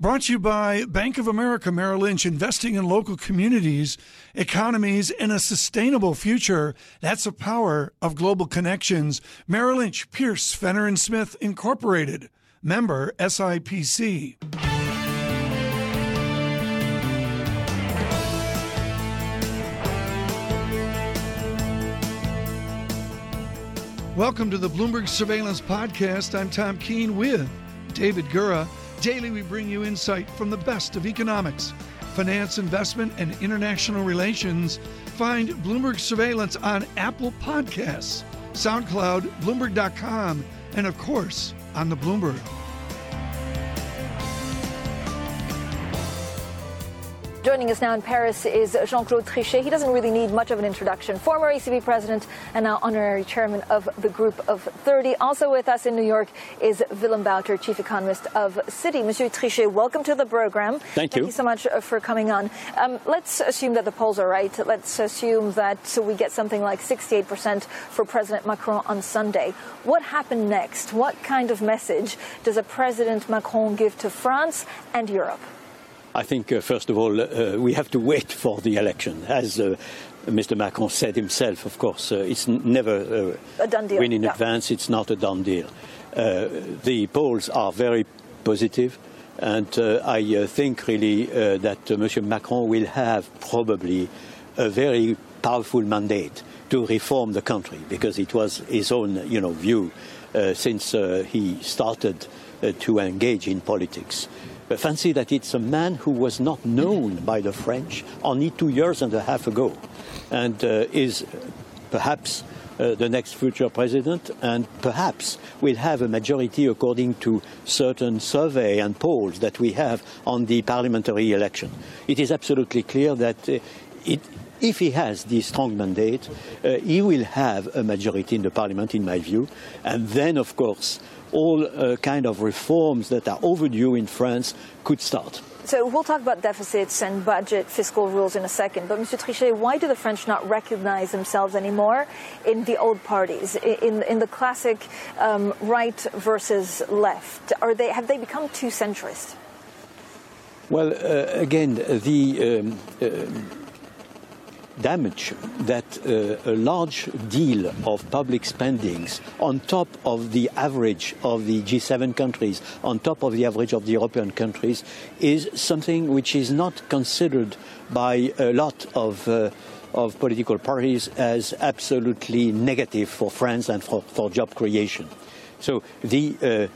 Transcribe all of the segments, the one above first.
Brought to you by Bank of America Merrill Lynch, investing in local communities, economies, and a sustainable future. That's the power of global connections. Merrill Lynch, Pierce, Fenner and Smith Incorporated, member SIPC. Welcome to the Bloomberg Surveillance Podcast. I'm Tom Keene with David Gura. Daily, we bring you insight from the best of economics, finance, investment, and international relations. Find Bloomberg Surveillance on Apple Podcasts, SoundCloud, Bloomberg.com, and of course, on the Bloomberg. Joining us now in Paris is Jean Claude Trichet. He doesn't really need much of an introduction. Former ECB president and now honorary chairman of the Group of 30. Also with us in New York is Willem Buiter, chief economist of Citi. Monsieur Trichet, welcome to the program. Thank, Thank you. you so much uh, for coming on. Um, let's assume that the polls are right. Let's assume that so we get something like 68% for President Macron on Sunday. What happened next? What kind of message does a President Macron give to France and Europe? I think, uh, first of all, uh, we have to wait for the election. As uh, Mr. Macron said himself, of course, uh, it's never A done deal, win in yeah. advance, it's not a done deal. Uh, the polls are very positive, and uh, I uh, think really uh, that uh, Mr. Macron will have probably a very powerful mandate to reform the country, because it was his own you know, view uh, since uh, he started uh, to engage in politics. But fancy that it's a man who was not known by the French only two years and a half ago, and uh, is perhaps uh, the next future president, and perhaps will have a majority according to certain survey and polls that we have on the parliamentary election. It is absolutely clear that uh, it, if he has this strong mandate, uh, he will have a majority in the parliament, in my view, and then, of course, all uh, kind of reforms that are overdue in France could start. So we'll talk about deficits and budget fiscal rules in a second. But Mr. Trichet, why do the French not recognize themselves anymore in the old parties, in, in the classic um, right versus left? Are they, have they become too centrist? Well, uh, again, the um, um damage that uh, a large deal of public spendings on top of the average of the G7 countries, on top of the average of the European countries, is something which is not considered by a lot of uh, of political parties as absolutely negative for France and for, for job creation. So the uh,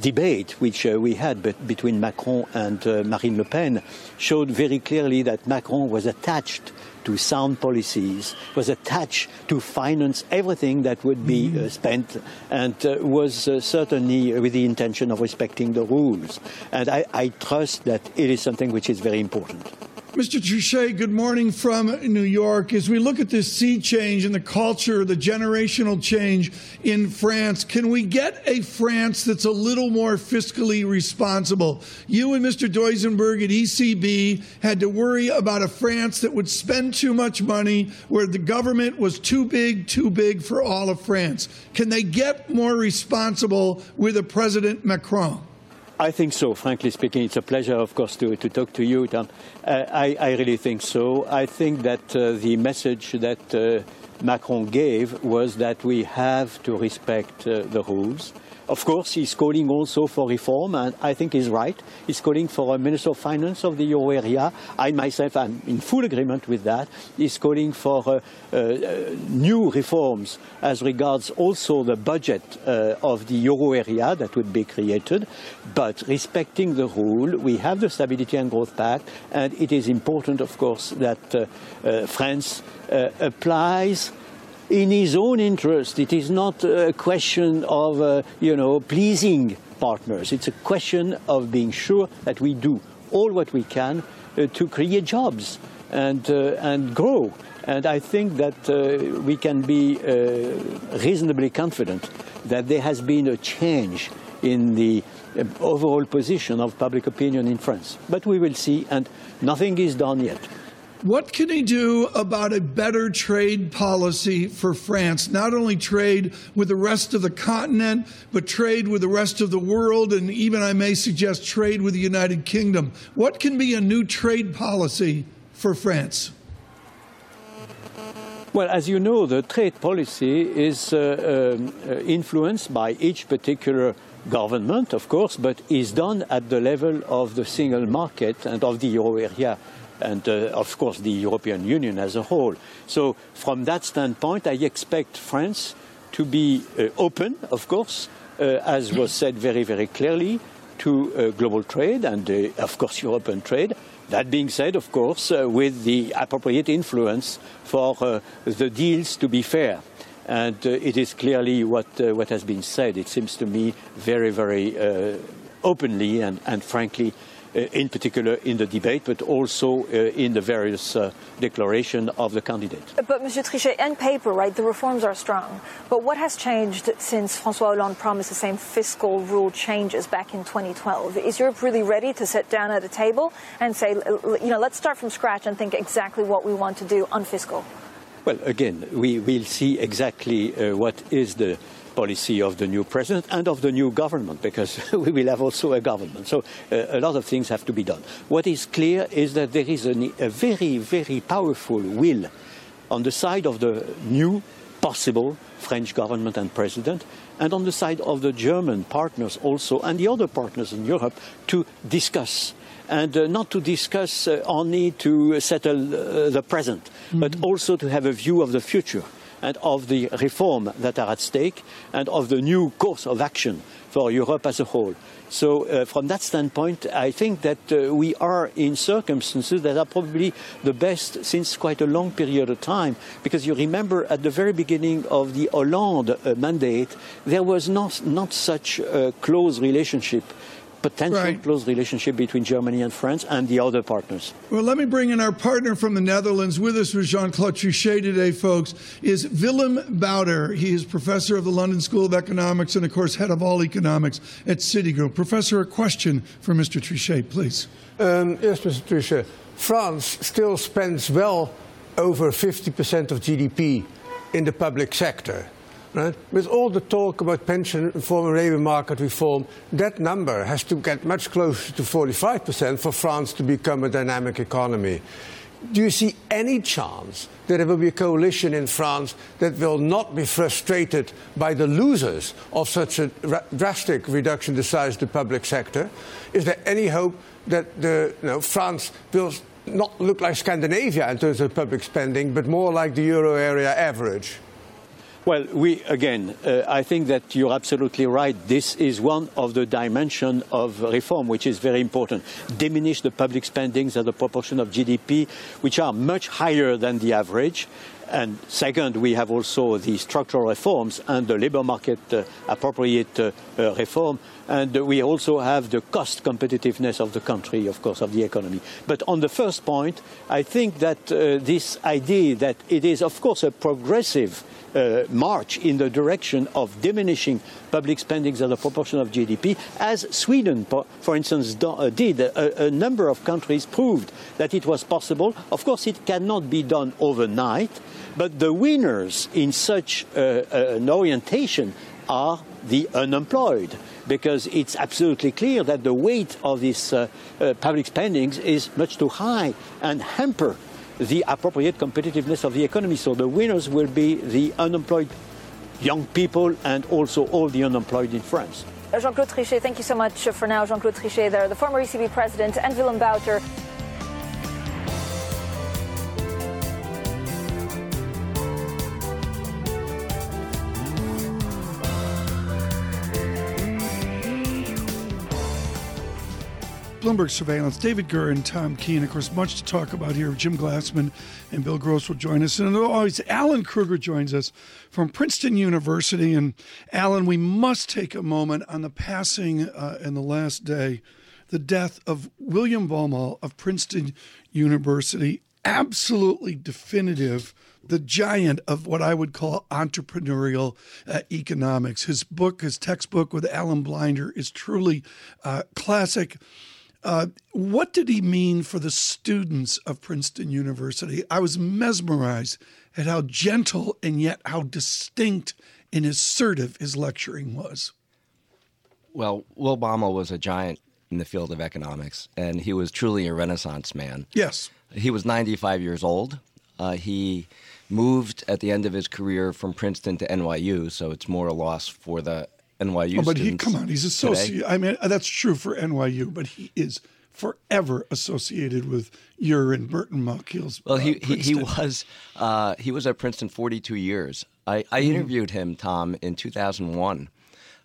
debate which uh, we had bet- between Macron and uh, Marine Le Pen showed very clearly that Macron was attached to sound policies, was attached to finance everything that would be uh, spent, and uh, was uh, certainly with the intention of respecting the rules. And I, I trust that it is something which is very important. Mr. Trichet, good morning from New York. As we look at this sea change in the culture, the generational change in France, can we get a France that's a little more fiscally responsible? You and Mr. Duisenberg at ECB had to worry about a France that would spend too much money, where the government was too big, too big for all of France. Can they get more responsible with a President Macron? I think so, frankly speaking. It's a pleasure, of course, to, to talk to you, Tom. Uh, I, I really think so. I think that uh, the message that uh, Macron gave was that we have to respect uh, the rules. Of course, he's calling also for reform, and I think he's right. He's calling for a Minister of Finance of the euro area. I myself am in full agreement with that. He's calling for uh, uh, new reforms as regards also the budget uh, of the euro area that would be created, but respecting the rule. We have the Stability and Growth Pact, and it is important, of course, that uh, uh, France uh, applies in his own interest. It is not a question of, uh, you know, pleasing partners. It's a question of being sure that we do all what we can uh, to create jobs and, uh, and grow. And I think that uh, we can be uh, reasonably confident that there has been a change in the uh, overall position of public opinion in France. But we will see, and nothing is done yet. What can he do about a better trade policy for France? Not only trade with the rest of the continent, but trade with the rest of the world, and even, I may suggest, trade with the United Kingdom. What can be a new trade policy for France? Well, as you know, the trade policy is uh, uh, influenced by each particular government, of course, but is done at the level of the single market and of the euro area and, uh, of course, the European Union as a whole. So, from that standpoint, I expect France to be uh, open, of course, uh, as was said very, very clearly, to uh, global trade and, uh, of course, European trade. That being said, of course, uh, with the appropriate influence for the deals to be fair. And it is clearly what, what has been said. It seems to me very, very openly and, and frankly uh, in particular in the debate, but also uh, in the various uh, declaration of the candidate. But, Mr. Trichet, on paper, right, the reforms are strong. But what has changed since François Hollande promised the same fiscal rule changes back in 2012? Is Europe really ready to sit down at a table and say, you know, let's start from scratch and think exactly what we want to do on fiscal? Well, again, we will see exactly uh, what is the policy of the new president and of the new government, because we will have also a government. So uh, a lot of things have to be done. What is clear is that there is a, a very, very powerful will on the side of the new possible French government and president, and on the side of the German partners also, and the other partners in Europe, to discuss. And uh, not to discuss uh, only to settle uh, the present, mm-hmm. but also to have a view of the future and of the reform that are at stake and of the new course of action for Europe as a whole. So, uh, from that standpoint, I think that uh, we are in circumstances that are probably the best since quite a long period of time. Because you remember at the very beginning of the Hollande uh, mandate, there was not, not such a close relationship potential right. close relationship between Germany and France and the other partners. Well, let me bring in our partner from the Netherlands with us with Jean Claude Trichet today, folks, is Willem Buiter. He is professor of the London School of Economics and, of course, head of all economics at Citigroup. Professor, a question for Mr. Trichet, please. Um, yes, Mr. Trichet. France still spends well over 50% of GDP in the public sector. Right? With all the talk about pension reform and labour market reform, that number has to get much closer to 45% for France to become a dynamic economy. Do you see any chance that there will be a coalition in France that will not be frustrated by the losers of such a drastic reduction in the size of the public sector? Is there any hope that the, you know, France will not look like Scandinavia in terms of public spending, but more like the euro area average? Well, we again, uh, I think that you're absolutely right. This is one of the dimensions of reform, which is very important. Diminish the public spendings as a proportion of GDP, which are much higher than the average. And second, we have also the structural reforms and the labor market uh, appropriate uh, uh, reform. And we also have the cost competitiveness of the country, of course, of the economy. But on the first point, I think that uh, this idea that it is, of course, a progressive uh, march in the direction of diminishing public spending as a proportion of GDP, as Sweden, for instance, uh, did. A, a, number of countries proved that it was possible. Of course, it cannot be done overnight, but the winners in such uh, uh an orientation are the unemployed because it's absolutely clear that the weight of this uh, uh, public spending is much too high and hamper the appropriate competitiveness of the economy. So the winners will be the unemployed young people and also all the unemployed in France. Jean-Claude Trichet, thank you so much for now. Jean-Claude Trichet there, the former ECB president, and Willem Buiter. Bloomberg Surveillance, David Gura and Tom Keene. Of course, much to talk about here. Jim Glassman and Bill Gross will join us. And always, Alan Krueger joins us from Princeton University. And Alan, we must take a moment on the passing uh, in the last day, the death of William Baumol of Princeton University. Absolutely definitive the giant of what I would call entrepreneurial uh, economics. His book, his textbook with Alan Blinder, is truly uh, classic. Uh, what did he mean for the students of Princeton University? I was mesmerized at how gentle and yet how distinct and assertive his lecturing was. Well, Will Baumol was a giant in the field of economics, and he was truly a Renaissance man. Yes. He was 95 years old. Uh, he moved at the end of his career from Princeton to NYU, so it's more a loss for the NYU. Oh, but he come on, he's associated. I mean, that's true for NYU, but he is forever associated with your and Burton Malkiel's. Well, he, uh, he, he was uh, he was at Princeton 42 years. I, I Mm-hmm. interviewed him, Tom, in 2001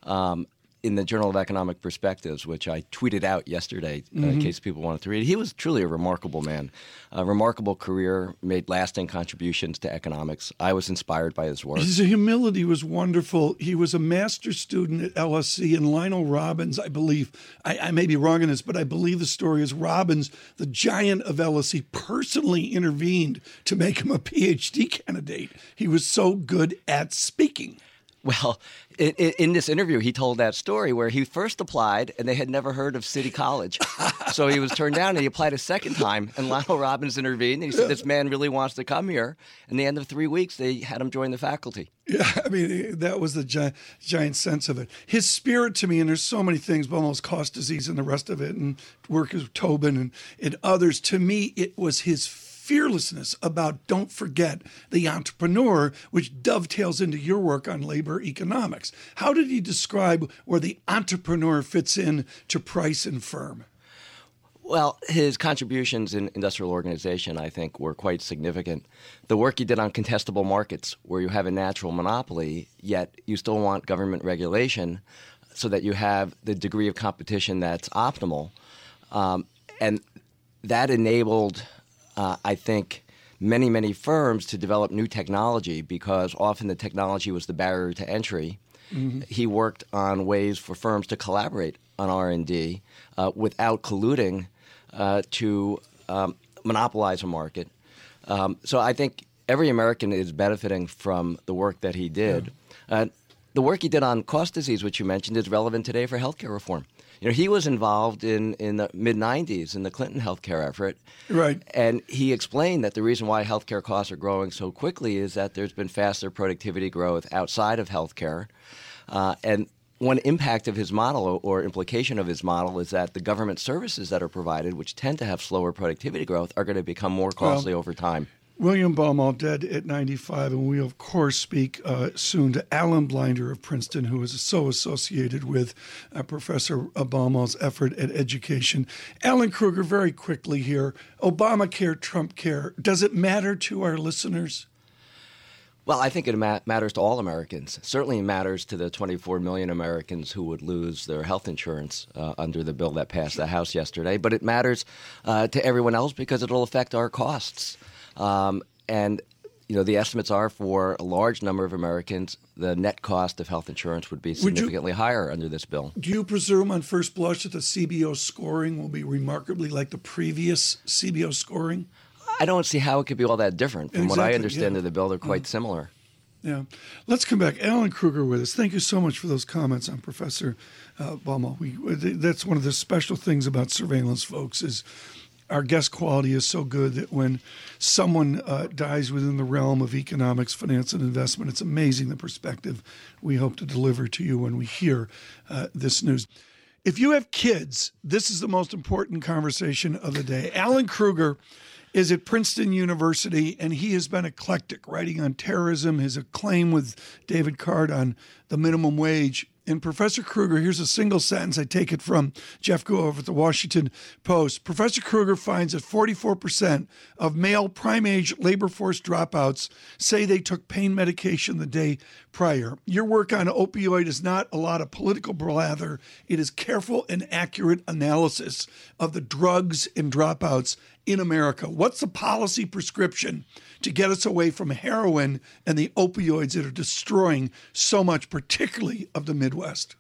um, in the Journal of Economic Perspectives, which I tweeted out yesterday uh, Mm-hmm. in case people wanted to read. He was truly a remarkable man, a remarkable career, made lasting contributions to economics. I was inspired by his work. His humility was wonderful. He was a master student at LSE, and Lionel Robbins, I believe, I, I may be wrong in this, but I believe the story is Robbins, the giant of LSE, personally intervened to make him a PhD candidate. He was so good at speaking. Well, in, in, this interview, he told that story where he first applied and they had never heard of City College. so he was turned down and he applied a second time. And Lionel Robbins intervened and he said, This man really wants to come here. And the end of three weeks, they had him join the faculty. Yeah, I mean, that was the giant, giant sense of it. His spirit to me, and there's so many things, but almost cost disease and the rest of it, and work with Tobin and, and others. To me, it was his fearlessness about don't forget the entrepreneur, which dovetails into your work on labor economics. How did he describe where the entrepreneur fits in to price and firm? Well, his contributions in industrial organization, I think, were quite significant. The work he did on contestable markets, where you have a natural monopoly, yet you still want government regulation so that you have the degree of competition that's optimal. Um, and that enabled, uh, I think, many, many firms to develop new technology because often the technology was the barrier to entry. He worked on ways for firms to collaborate on R&D uh, without colluding uh, to um, monopolize a market. Um, so I think every American is benefiting from the work that he did. Uh, the work he did on cost disease, which you mentioned, is relevant today for healthcare reform. You know, he was involved in, in the mid 90s in the Clinton healthcare effort. Right. And he explained that the reason why healthcare costs are growing so quickly is that there's been faster productivity growth outside of healthcare. Uh, and one impact of his model or implication of his model is that the government services that are provided, which tend to have slower productivity growth, are going to become more costly over time. William Baumol dead at 95, and we of course speak uh, soon to Alan Blinder of Princeton, who is so associated with uh, Professor Baumol's effort at education. Alan Krueger, very quickly here: Obamacare, Trump care. Does it matter to our listeners? Well, I think it ma- matters to all Americans. Certainly, it matters to the 24 million Americans who would lose their health insurance uh, under the bill that passed the House yesterday. But it matters uh, to everyone else because it'll affect our costs. Um, and you know, the estimates are for a large number of Americans, the net cost of health insurance would be you- significantly higher under this bill. Do you presume, on first blush, that the CBO scoring will be remarkably like the previous CBO scoring? I don't see how it could be all that different. From what I understand yeah. of the bill, they're quite similar. Yeah. Let's come back. Alan Krueger with us. Thank you so much for those comments on Professor uh, Baumol. We, that's one of the special things about surveillance, folks, is our guest quality is so good that when someone uh, dies within the realm of economics, finance, and investment, it's amazing the perspective we hope to deliver to you when we hear uh, this news. If you have kids, this is the most important conversation of the day. Alan Krueger is at Princeton University, and he has been eclectic, writing on terrorism, his acclaim with David Card on the minimum wage. And Professor Krueger, here's a single sentence. I take it from Jeff Guo at the Washington Post. Professor Krueger finds that 44% of male prime age labor force dropouts say they took pain medication the day prior. Your work on opioid is not a lot of political blather, it is careful and accurate analysis of the drugs and dropouts in America. What's the policy prescription to get us away from heroin and the opioids that are destroying so much, particularly of the Midwest?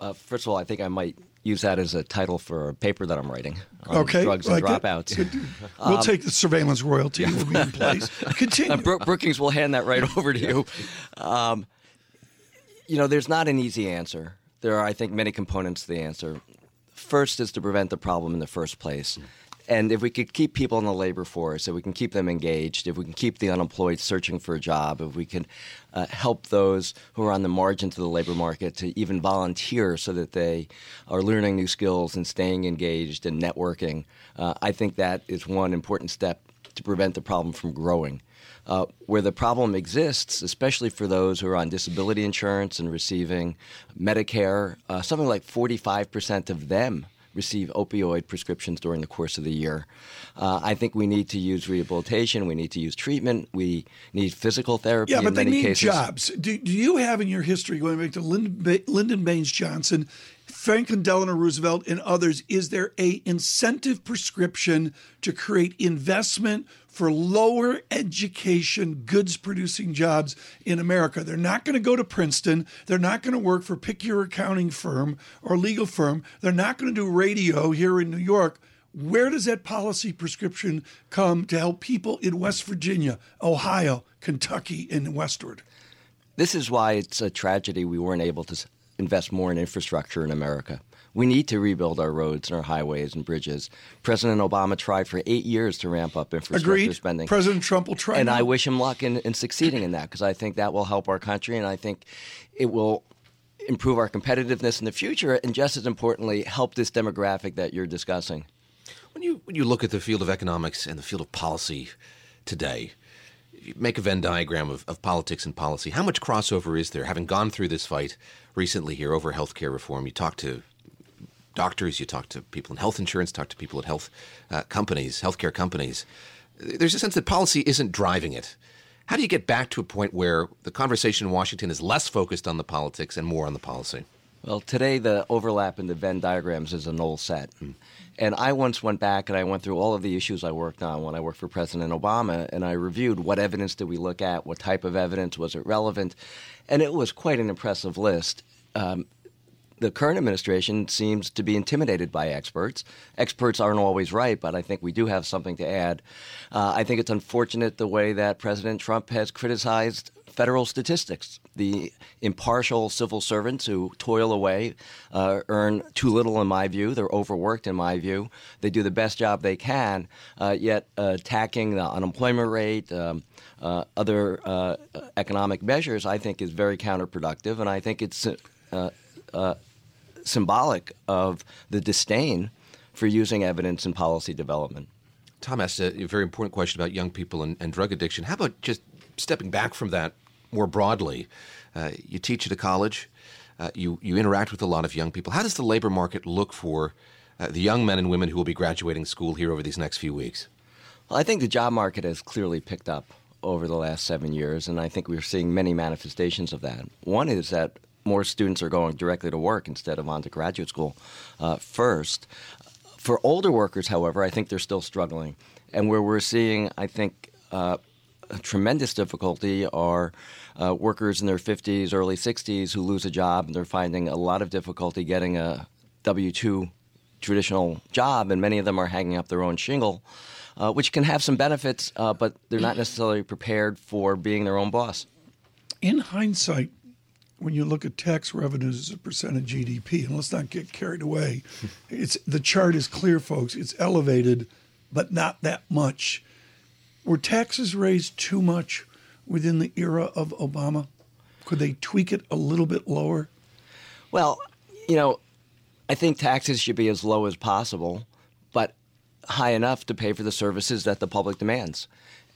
Uh, first of all, I think I might use that as a title for a paper that I'm writing on Okay, drugs and like it. dropouts. We'll take the surveillance royalty will be in place. Continue. Uh, Bro- Brookings will hand that right over to you. Um, you know, there's not an easy answer. There are, I think, many components to the answer. first is to prevent the problem in the first place. And if we could keep people in the labor force, if we can keep them engaged, if we can keep the unemployed searching for a job, if we can uh, help those who are on the margins of the labor market to even volunteer so that they are learning new skills and staying engaged and networking, uh, I think that is one important step to prevent the problem from growing. Uh, where the problem exists, especially for those who are on disability insurance and receiving Medicare, uh, something like 45% of them receive opioid prescriptions during the course of the year. Uh, I think we need to use rehabilitation. We need to use treatment. We need physical therapy. Yeah, but they need cases. jobs. Do, do, you have in your history, going back to Lyndon, Lyndon Baines Johnson, Franklin Delano Roosevelt, and others, is there a incentive prescription to create investment for lower education, goods producing jobs in America. They're not going to go to Princeton. They're not going to work for pick your accounting firm or legal firm. They're not going to do radio here in New York. Where does that policy prescription come to help people in West Virginia, Ohio, Kentucky, and westward? This is why it's a tragedy we weren't able to invest more in infrastructure in America. We need to rebuild our roads and our highways and bridges. President Obama tried for eight years to ramp up infrastructure Agreed. spending. President Trump will try. And now. I wish him luck in, in succeeding in that because I think that will help our country and I think it will improve our competitiveness in the future and just as importantly, help this demographic that you're discussing. When you, when you look at the field of economics and the field of policy today, make a Venn diagram of, of politics and policy. How much crossover is there? Having gone through this fight recently here over health care reform, you talk to doctors, you talk to people in health insurance, talk to people at health uh, companies, healthcare companies. There's a sense that policy isn't driving it. How do you get back to a point where the conversation in Washington is less focused on the politics and more on the policy? Well, today the overlap in the Venn diagrams is a null set. Mm. And I once went back and I went through all of the issues I worked on when I worked for President Obama, and I reviewed what evidence did we look at, what type of evidence was it relevant, and it was quite an impressive list. Um, the current administration seems to be intimidated by experts. Experts aren't always right, but I think we do have something to add. Uh, I think it's unfortunate the way that President Trump has criticized federal statistics. The impartial civil servants who toil away uh, earn too little, in my view. They're overworked, in my view. They do the best job they can, uh, yet uh, attacking the unemployment rate, um, uh, other uh, economic measures, I think is very counterproductive, and I think it's uh, symbolic of the disdain for using evidence in policy development. Tom asked a very important question about young people and, and drug addiction. How about just stepping back from that more broadly? Uh, you teach at a college, uh, you, you interact with a lot of young people. How does the labor market look for uh, the young men and women who will be graduating school here over these next few weeks? Well, I think the job market has clearly picked up over the last seven years, and I think we're seeing many manifestations of that. One is that more students are going directly to work instead of on to graduate school uh, first. For older workers, however, I think they're still struggling. And where we're seeing, I think, uh, a tremendous difficulty are uh, workers in their 50s, early 60s who lose a job and they're finding a lot of difficulty getting a W 2 traditional job, and many of them are hanging up their own shingle. Uh, which can have some benefits, uh, but they're not necessarily prepared for being their own boss. In hindsight, when you look at tax revenues as a percent of GDP, and let's not get carried away, it's the chart is clear, folks. It's elevated, but not that much. Were taxes raised too much within the era of Obama? Could they tweak it a little bit lower? Well, you know, I think taxes should be as low as possible, but high enough to pay for the services that the public demands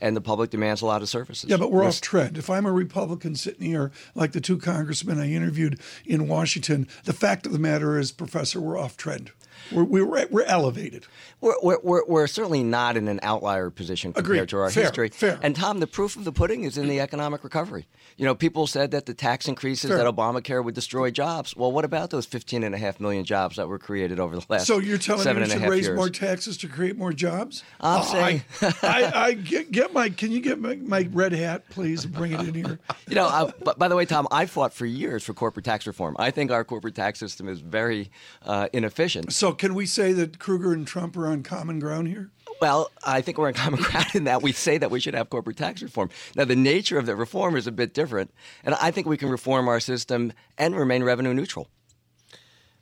and the public demands a lot of services. Yeah, but we're off trend. If I'm a Republican sitting here, like the two congressmen I interviewed in Washington, the fact of the matter is, Professor, we're off trend. We're, we're, we're elevated. We're, we're, we're, certainly not in an outlier position compared Agreed. to our fair, history. Fair. And Tom, the proof of the pudding is in the economic recovery. You know, people said that the tax increases fair. that Obamacare would destroy jobs. Well, what about those 15 and a half million jobs that were created over the last So you're telling seven me we should raise years? more taxes to create more jobs? I'm Oh, saying- I, I, I get, get my. Can you get my, my red hat, please, and bring it in here? You know, I, but by the way, Tom, I fought for years for corporate tax reform. I think our corporate tax system is very uh, inefficient. So can we say that Krueger and Trump are on common ground here? Well, I think we're on common ground in that we say that we should have corporate tax reform. Now, the nature of the reform is a bit different, and I think we can reform our system and remain revenue neutral.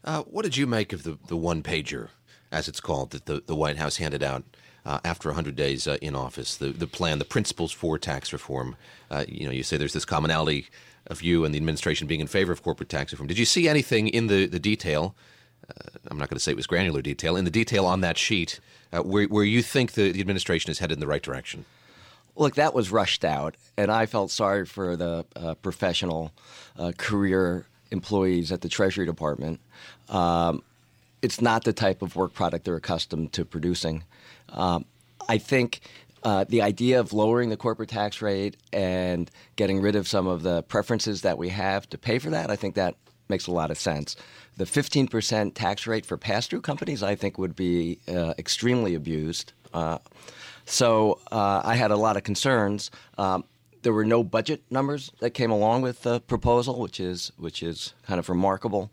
Uh, what did you make of the, the one pager, as it's called, that the, the White House handed out uh, after 100 days uh, in office? The, the plan, the principles for tax reform. Uh, you know, you say there's this commonality of you and the administration being in favor of corporate tax reform. Did you see anything in the, the detail? I'm not going to say it was granular detail, in the detail on that sheet uh, where, where you think the, the administration is headed in the right direction? Look, that was rushed out, and I felt sorry for the uh, professional uh, career employees at the Treasury Department. Um, it's not the type of work product they're accustomed to producing. Um, I think uh, the idea of lowering the corporate tax rate and getting rid of some of the preferences that we have to pay for that, I think that makes a lot of sense. The 15% tax rate for pass through companies, I think, would be uh, extremely abused. Uh, so uh, I had a lot of concerns. Um, there were no budget numbers that came along with the proposal, which is which is kind of remarkable.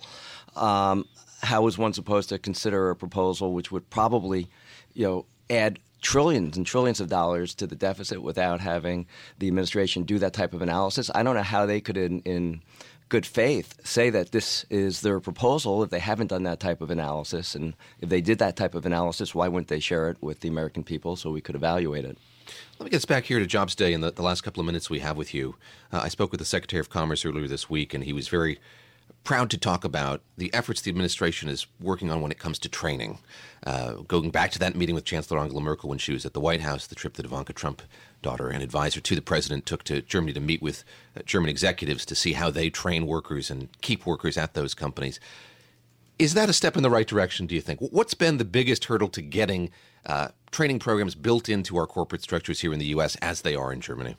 Um, how was one supposed to consider a proposal which would probably, you know, add trillions and trillions of dollars to the deficit without having the administration do that type of analysis? I don't know how they could, in, in good faith, say that this is their proposal if they haven't done that type of analysis. And if they did that type of analysis, why wouldn't they share it with the American people so we could evaluate it? Let me get us back here to Jobs Day in the, the last couple of minutes we have with you. Uh, I spoke with the Secretary of Commerce earlier this week, and he was very proud to talk about the efforts the administration is working on when it comes to training. Uh, going back to that meeting with Chancellor Angela Merkel when she was at the White House, the trip that Ivanka Trump, daughter and advisor to the president, took to Germany to meet with uh, German executives to see how they train workers and keep workers at those companies. Is that a step in the right direction, do you think? What's been the biggest hurdle to getting uh, training programs built into our corporate structures here in the U.S. as they are in Germany?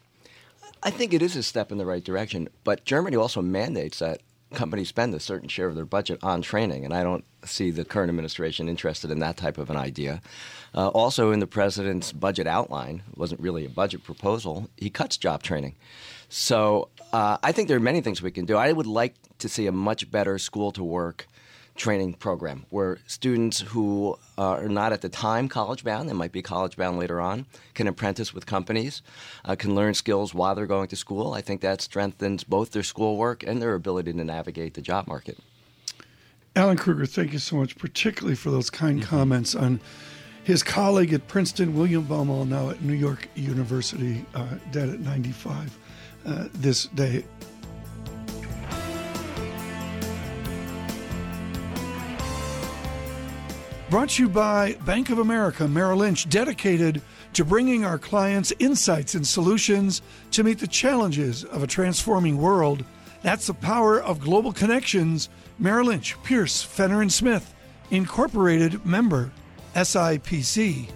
I think it is a step in the right direction, but Germany also mandates that companies spend a certain share of their budget on training, and I don't see the current administration interested in that type of an idea. Uh, also, in the president's budget outline, wasn't really a budget proposal, he cuts job training. So uh, I think there are many things we can do. I would like to see a much better school to work training program where students who are not at the time college bound, they might be college bound later on, can apprentice with companies, uh, can learn skills while they're going to school. I think that strengthens both their schoolwork and their ability to navigate the job market. Alan Krueger, thank you so much, particularly for those kind mm-hmm. comments on his colleague at Princeton, William Baumol, now at New York University, uh, dead at 95 uh, this day. Brought to you by Bank of America Merrill Lynch, dedicated to bringing our clients insights and solutions to meet the challenges of a transforming world. That's the power of global connections. Merrill Lynch, Pierce, Fenner and Smith, Incorporated member, SIPC.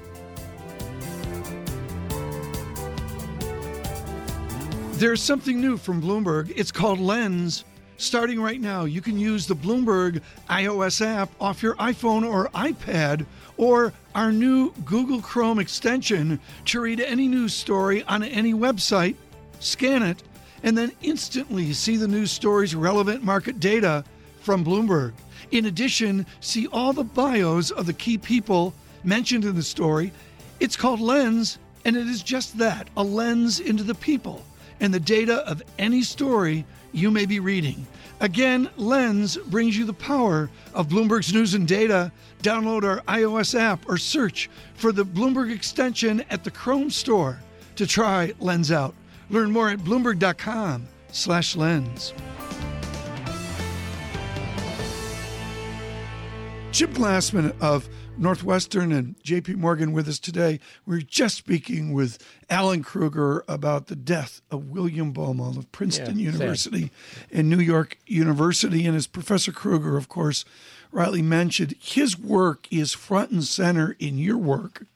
There's something new from Bloomberg. It's called Lens. Starting right now, you can use the Bloomberg iOS app off your iPhone or iPad or our new Google Chrome extension to read any news story on any website, scan it, and then instantly see the news story's relevant market data from Bloomberg. In addition, see all the bios of the key people mentioned in the story. It's called Lens, and it is just that a lens into the people and the data of any story you may be reading. Again, Lens brings you the power of Bloomberg's news and data. Download our iOS app or search for the Bloomberg extension at the Chrome store to try Lens out. Learn more at bloomberg.com/lens. Chip Glassman of Northwestern and JP Morgan with us today. We are just speaking with Alan Krueger about the death of William Baumol of Princeton yeah, University sad. and New York University. And as Professor Krueger, of course, rightly mentioned, his work is front and center in your work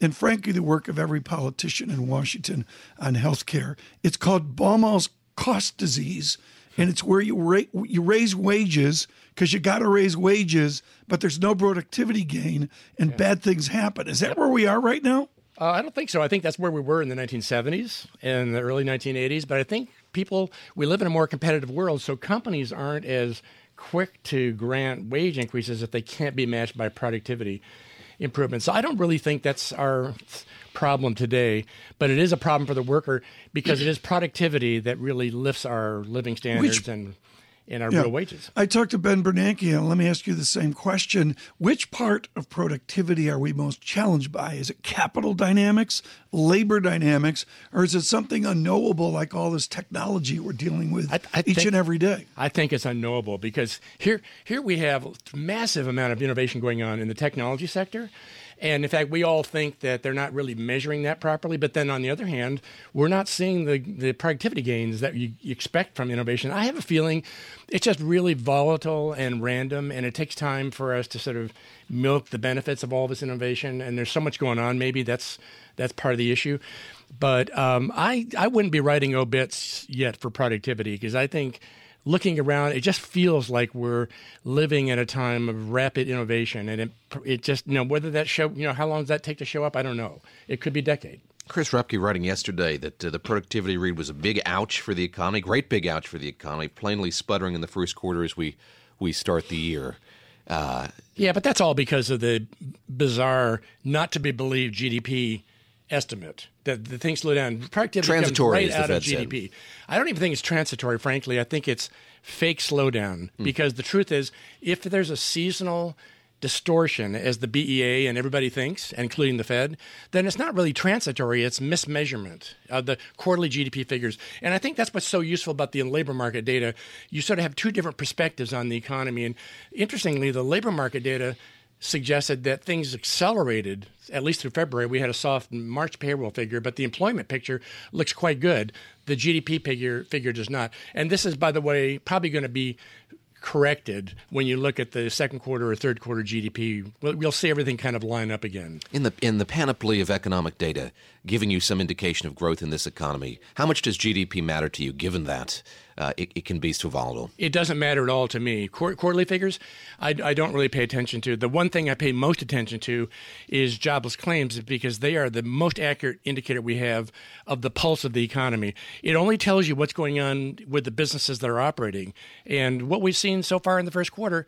and frankly, the work of every politician in Washington on health care. It's called Baumol's cost disease, and it's where you, ra- you raise wages – because you got to raise wages, but there's no productivity gain and yeah. bad things happen. Is that where we are right now? Uh, I don't think so. I think that's where we were in the 1970s and the early 1980s. But I think people, we live in a more competitive world, so companies aren't as quick to grant wage increases if they can't be matched by productivity improvements. So I don't really think that's our problem today, but it is a problem for the worker because it is productivity that really lifts our living standards which, and in our Yeah. real wages. I talked to Ben Bernanke, and let me ask you the same question. Which part of productivity are we most challenged by? Is it capital dynamics, labor dynamics, or is it something unknowable like all this technology we're dealing with I- I each think- and every day? I think it's unknowable because here here we have a massive amount of innovation going on in the technology sector. And in fact, we all think that they're not really measuring that properly. But then on the other hand, we're not seeing the, the productivity gains that you, expect from innovation. I have a feeling it's just really volatile and random, and it takes time for us to sort of milk the benefits of all this innovation. And there's so much going on. Maybe that's that's part of the issue. But um, I I wouldn't be writing obits yet for productivity because I think looking around, it just feels like we're living at a time of rapid innovation, and it it just you know whether that show you know how long does that take to show up? I don't know. It could be a decade. Chris Rupkey writing yesterday that uh, the productivity read was a big ouch for the economy, great big ouch for the economy, plainly sputtering in the first quarter as we we start the year. Uh, Yeah, but that's all because of the bizarre, not to be believed GDP estimate. That the thing slowed down. Productivity comes Transitory, right out of Fed said. GDP. I don't even think it's transitory. Frankly, I think it's fake slowdown hmm. because the truth is, if there's a seasonal distortion as the BEA and everybody thinks, including the Fed, then it's not really transitory, it's mismeasurement of the quarterly GDP figures. And I think that's what's so useful about the labor market data. You sort of have two different perspectives on the economy. And interestingly, the labor market data suggested that things accelerated at least through February. We had a soft March payroll figure, but the employment picture looks quite good. The GDP figure figure does not. And this is, by the way, probably going to be corrected when you look at the second quarter or third quarter GDP. We'll, we'll see everything kind of line up again. in the in the panoply of economic data giving you some indication of growth in this economy, how much does GDP matter to you? Given that uh, it, it can be so volatile. It doesn't matter at all to me. Quar- quarterly figures, I, I don't really pay attention to. The one thing I pay most attention to is jobless claims because they are the most accurate indicator we have of the pulse of the economy. It only tells you what's going on with the businesses that are operating. And what we've seen so far in the first quarter,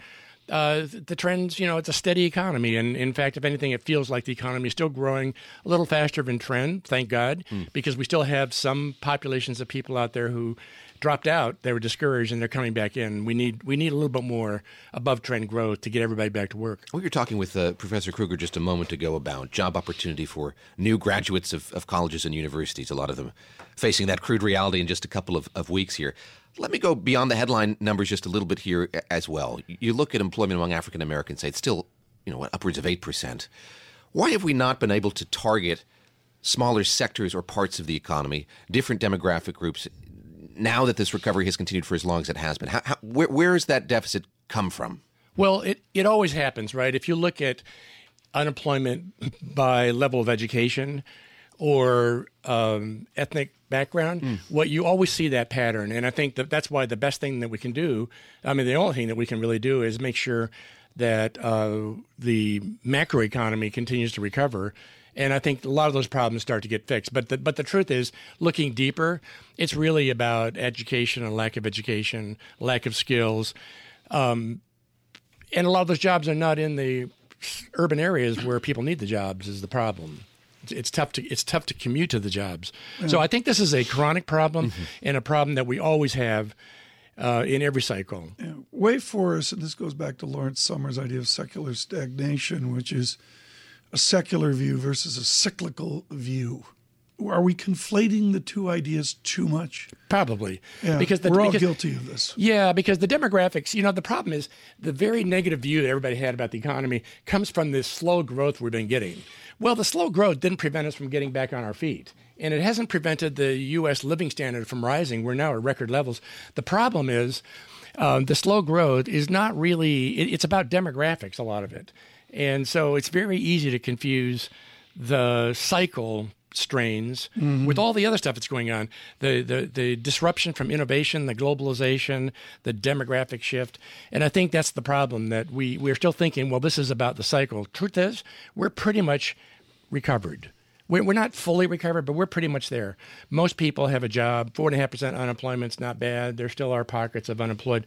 uh, the trends, you know, it's a steady economy. And in fact, if anything, it feels like the economy is still growing a little faster than trend, thank God, because we still have some populations of people out there who dropped out, they were discouraged, and they're coming back in. We need we need a little bit more above trend growth to get everybody back to work. We were talking with uh, Professor Krueger just a moment ago about job opportunity for new graduates of, of colleges and universities, a lot of them facing that crude reality in just a couple of, of weeks here. Let me go beyond the headline numbers just a little bit here as well. You look at employment among African Americans, it's still, you know, upwards of 8%. Why have we not been able to target smaller sectors or parts of the economy, different demographic groups, now that this recovery has continued for as long as it has been? How, how, where, where has that deficit come from? Well, it, it always happens, right? If you look at unemployment by level of education or um, ethnic background, what you always see that pattern. And I think that that's why the best thing that we can do, I mean, the only thing that we can really do is make sure that uh, the macroeconomy continues to recover. And I think a lot of those problems start to get fixed. But the, but the truth is, looking deeper, it's really about education and lack of education, lack of skills. And a lot of those jobs are not in the urban areas where people need the jobs is the problem. It's- tough to it's tough to commute to the jobs. So i think this is a chronic problem and a problem that we always have uh, in every cycle. Wait for us, and this goes back to Lawrence Summers' idea of secular stagnation, which is a secular view versus a cyclical view. Are we conflating the two ideas too much? probably Yeah, because the, we're all because- guilty of this. Yeah, because the demographics, you know, the problem is the very negative view that everybody had about the economy comes from this slow growth we've been getting. Well, the slow growth didn't prevent us from getting back on our feet. And it hasn't prevented the U.S. living standard from rising. We're now at record levels. The problem is um, the slow growth is not really, it, it's about demographics, a lot of it. And so it's very easy to confuse the cycle strains mm-hmm. with all the other stuff that's going on. The, the the disruption from innovation the globalization the demographic shift. And i think that's the problem that we we're still thinking well this is about the cycle. Truth is we're pretty much recovered we're, not fully recovered, but we're pretty much there. Most people have a job. Four and a half percent unemployment's not bad. There still are pockets of unemployed,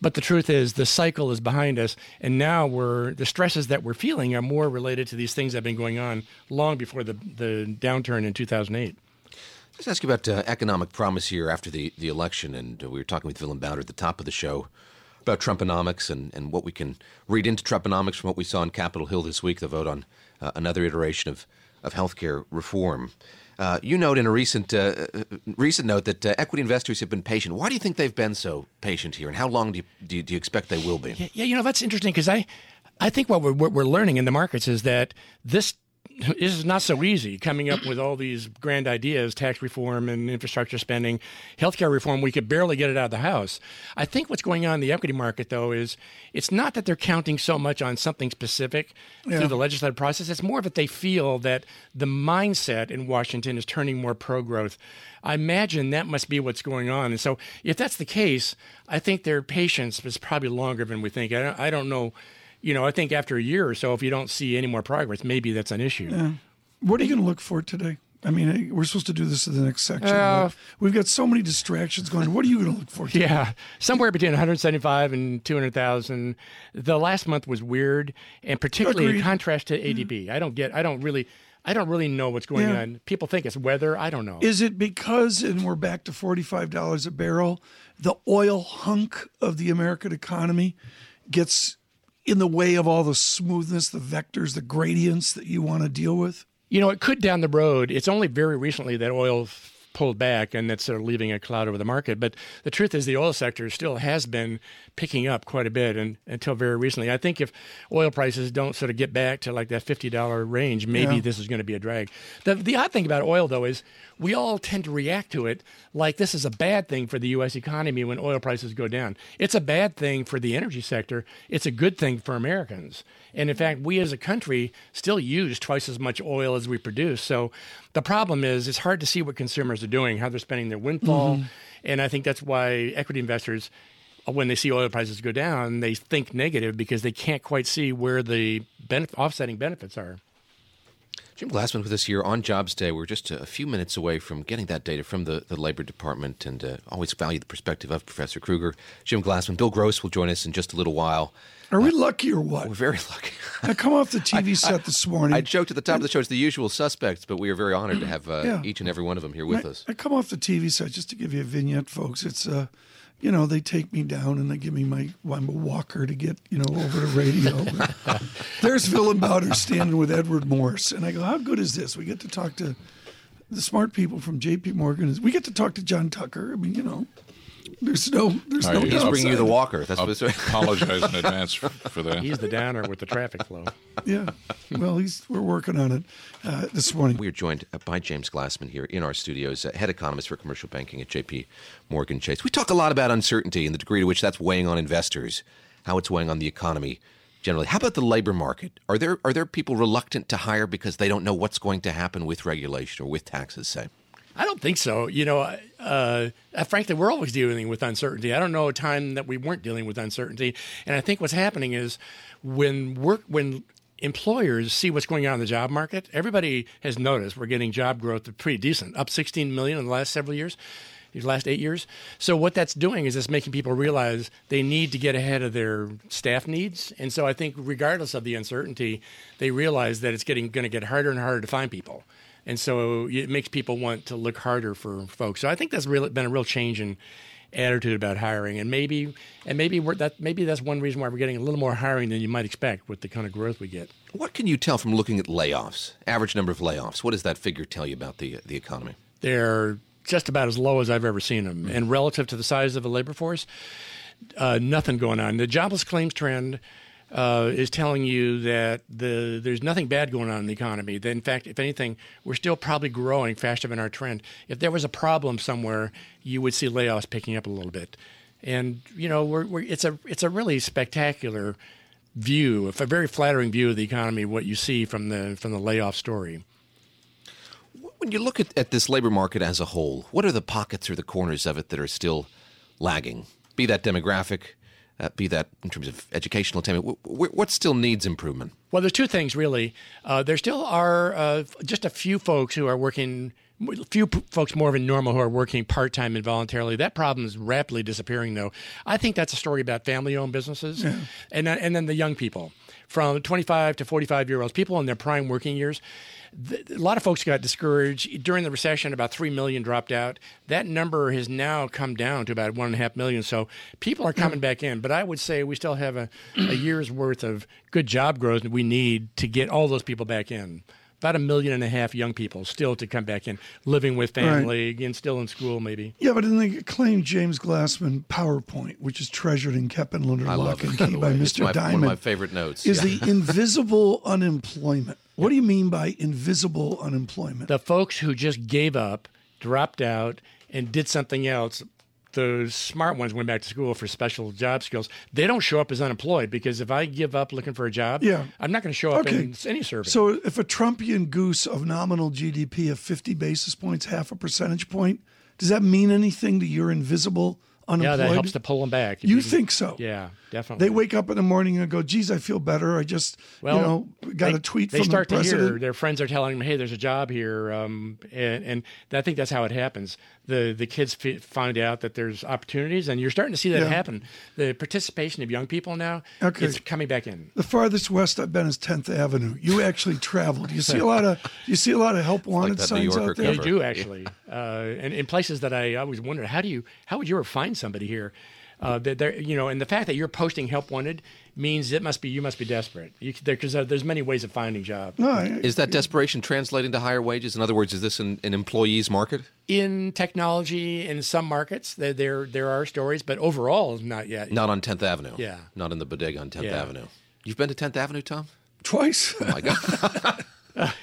but the truth is the cycle is behind us, and now we're the stresses that we're feeling are more related to these things that have been going on long before the the downturn in 2008. Let's ask you about uh, economic promise here after the, the election. And uh, we were talking with Willem Buiter at the top of the show about Trumponomics and, and what we can read into Trumponomics from what we saw on Capitol Hill this week, the vote on uh, another iteration of, of healthcare reform. Uh, you note in a recent uh, recent note that uh, equity investors have been patient. Why do you think they've been so patient here, and how long do you, do you, do you expect they will be? Yeah, yeah, you know that's interesting because I, I think what we're, what we're learning in the markets is that this this is not so easy coming up with all these grand ideas tax reform and infrastructure spending healthcare reform we could barely get it out of the house. I think what's going on in the equity market though is it's not that they're counting so much on something specific yeah. through the legislative process. It's more that they feel that the mindset in washington is turning more pro-growth. I imagine that must be what's going on. And so if that's the case i think their patience is probably longer than we think. I don't, I don't know you know, I think after a year or so, if you don't see any more progress, maybe that's an issue. Yeah. What are you going to look for today? I mean, we're supposed to do this in the next section. Uh, we've got so many distractions going. What are you going to look for? Today? Yeah, somewhere between 175 and 200,000. The last month was weird, and particularly Agreed. in contrast to ADP. Yeah. I don't get. I don't really. I don't really know what's going yeah. on. People think it's weather. I don't know. Is it because, and we're back to $45 a barrel, the oil hunk of the American economy gets in the way of all the smoothness, the vectors, the gradients that you want to deal with? You know, it could down the road. It's only very recently that oil pulled back and that's sort of leaving a cloud over the market. But the truth is, the oil sector still has been picking up quite a bit and until very recently. I think if oil prices don't sort of get back to like that $50 range, maybe yeah. this is going to be a drag. The, the odd thing about oil, though, is we all tend to react to it like this is a bad thing for the U.S. economy when oil prices go down. It's a bad thing for the energy sector. It's a good thing for Americans. And in fact, we as a country still use twice as much oil as we produce. So the problem is it's hard to see what consumers are doing, how they're spending their windfall. Mm-hmm. And I think that's why equity investors when they see oil prices go down, they think negative because they can't quite see where the benef- offsetting benefits are. Jim Glassman with us here on Jobs Day. We're just a few minutes away from getting that data from the, the Labor Department and uh, always value the perspective of Professor Krueger. Jim Glassman, Bill Gross will join us in just a little while. Are we lucky or what? We're very lucky. I come off the TV I, set this morning. I joked at the top of the show it's the usual suspects, but we are very honored to have uh, yeah. each and every one of them here with I, us. I come off the TV set just to give you a vignette, folks. It's uh, you know, they take me down and they give me my I'm a walker to get, you know, over to radio. There's Willem Buiter standing with Edward Morse. And I go, How good is this? We get to talk to the smart people from JP Morgan. We get to talk to John Tucker. I mean, you know. There's no, there's no. He's bringing you the walker. That's I'll what apologize in advance for, for, that. He's the downer with the traffic flow. Yeah, well, he's we're working on it uh, this morning. We are joined by James Glassman here in our studios, uh, head economist for commercial banking at J.P. Morgan Chase. We talk a lot about uncertainty and the degree to which that's weighing on investors, how it's weighing on the economy generally. How about the labor market? Are there are there people reluctant to hire because they don't know what's going to happen with regulation or with taxes? Say. I don't think so. You know, uh, uh, frankly, we're always dealing with uncertainty. I don't know a time that we weren't dealing with uncertainty. And I think what's happening is when work when employers see what's going on in the job market, everybody has noticed we're getting job growth pretty decent, up 16 million in the last several years. These last eight years. So what that's doing is it's making people realize they need to get ahead of their staff needs. And so I think regardless of the uncertainty, they realize that it's getting going to get harder and harder to find people and so it makes people want to look harder for folks. So I think that's really been a real change in attitude about hiring, and maybe and maybe that maybe that's one reason why we're getting a little more hiring than you might expect with the kind of growth we get. What can you tell from looking at layoffs? Average number of layoffs. What does that figure tell you about the the economy? They're just about as low as I've ever seen them, mm-hmm. and relative to the size of the labor force, uh, nothing going on. The jobless claims trend uh, is telling you that the there's nothing bad going on in the economy. That in fact, if anything, we're still probably growing faster than our trend. If there was a problem somewhere, you would see layoffs picking up a little bit. And you know, we're, we're, it's a it's a really spectacular view, a very flattering view of the economy. What you see from the from the layoff story. When you look at, at this labor market as a whole, what are the pockets or the corners of it that are still lagging? Be that demographic, uh, be that in terms of educational attainment? What still needs improvement? Well, there's two things really. Uh, there still are uh, just a few folks who are working. Few p- folks more than normal who are working part time and voluntarily. That problem is rapidly disappearing, though. I think that's a story about family owned businesses, yeah. and and then the young people from 25 to 45 year olds, people in their prime working years. Th- A lot of folks got discouraged during the recession. About three million dropped out. That number has now come down to about one and a half million. So people are coming mm. back in. But I would say we still have a, a year's worth of good job growth that we need to get all those people back in. About a million and a half young people still to come back in, living with family and still in school, maybe. Yeah, but in the acclaimed James Glassman PowerPoint, which is treasured and kept in under I lock and key by It's Mr. my- Dimon, One of my favorite notes. is Yeah. the invisible unemployment. What do you mean by invisible unemployment? The folks who just gave up, dropped out, and did something else. The smart ones went back to school for special job skills. They don't show up as unemployed because if I give up looking for a job, Yeah. I'm not going to show up Okay. in any survey. So if a Trumpian goose of nominal GDP of 50 basis points, half a percentage point, does that mean anything to your invisible unemployment? yeah, that helps to pull them back. if You think so? Yeah, definitely. They wake up in the morning and go, geez, I feel better. I just, Well, you know, got they, a tweet they from start the to hear their friends are telling them, "Hey, there's a job here," um, and, and I think that's how it happens. The the kids f- find out that there's opportunities, and you're starting to see that Yeah. happen. The participation of young people now Okay. is coming back in. The farthest west I've been is 10th Avenue. You actually traveled. You see a lot of you see a lot of help wanted that New signs out there. They do actually, uh, and in places that I always wondered, how do you how would you ever find somebody here? Uh, that they're, you know, and the fact that you're posting help wanted means it must be you must be desperate because there, there's many ways of finding jobs. No, Is that desperation translating to higher wages? In other words, is this an, an employee's market? in technology in some markets there there, there are stories but overall not yet Not on 10th Avenue. Yeah. Not in the bodega on 10th Yeah. Avenue. You've been to 10th Avenue, Tom? twice. Oh my God.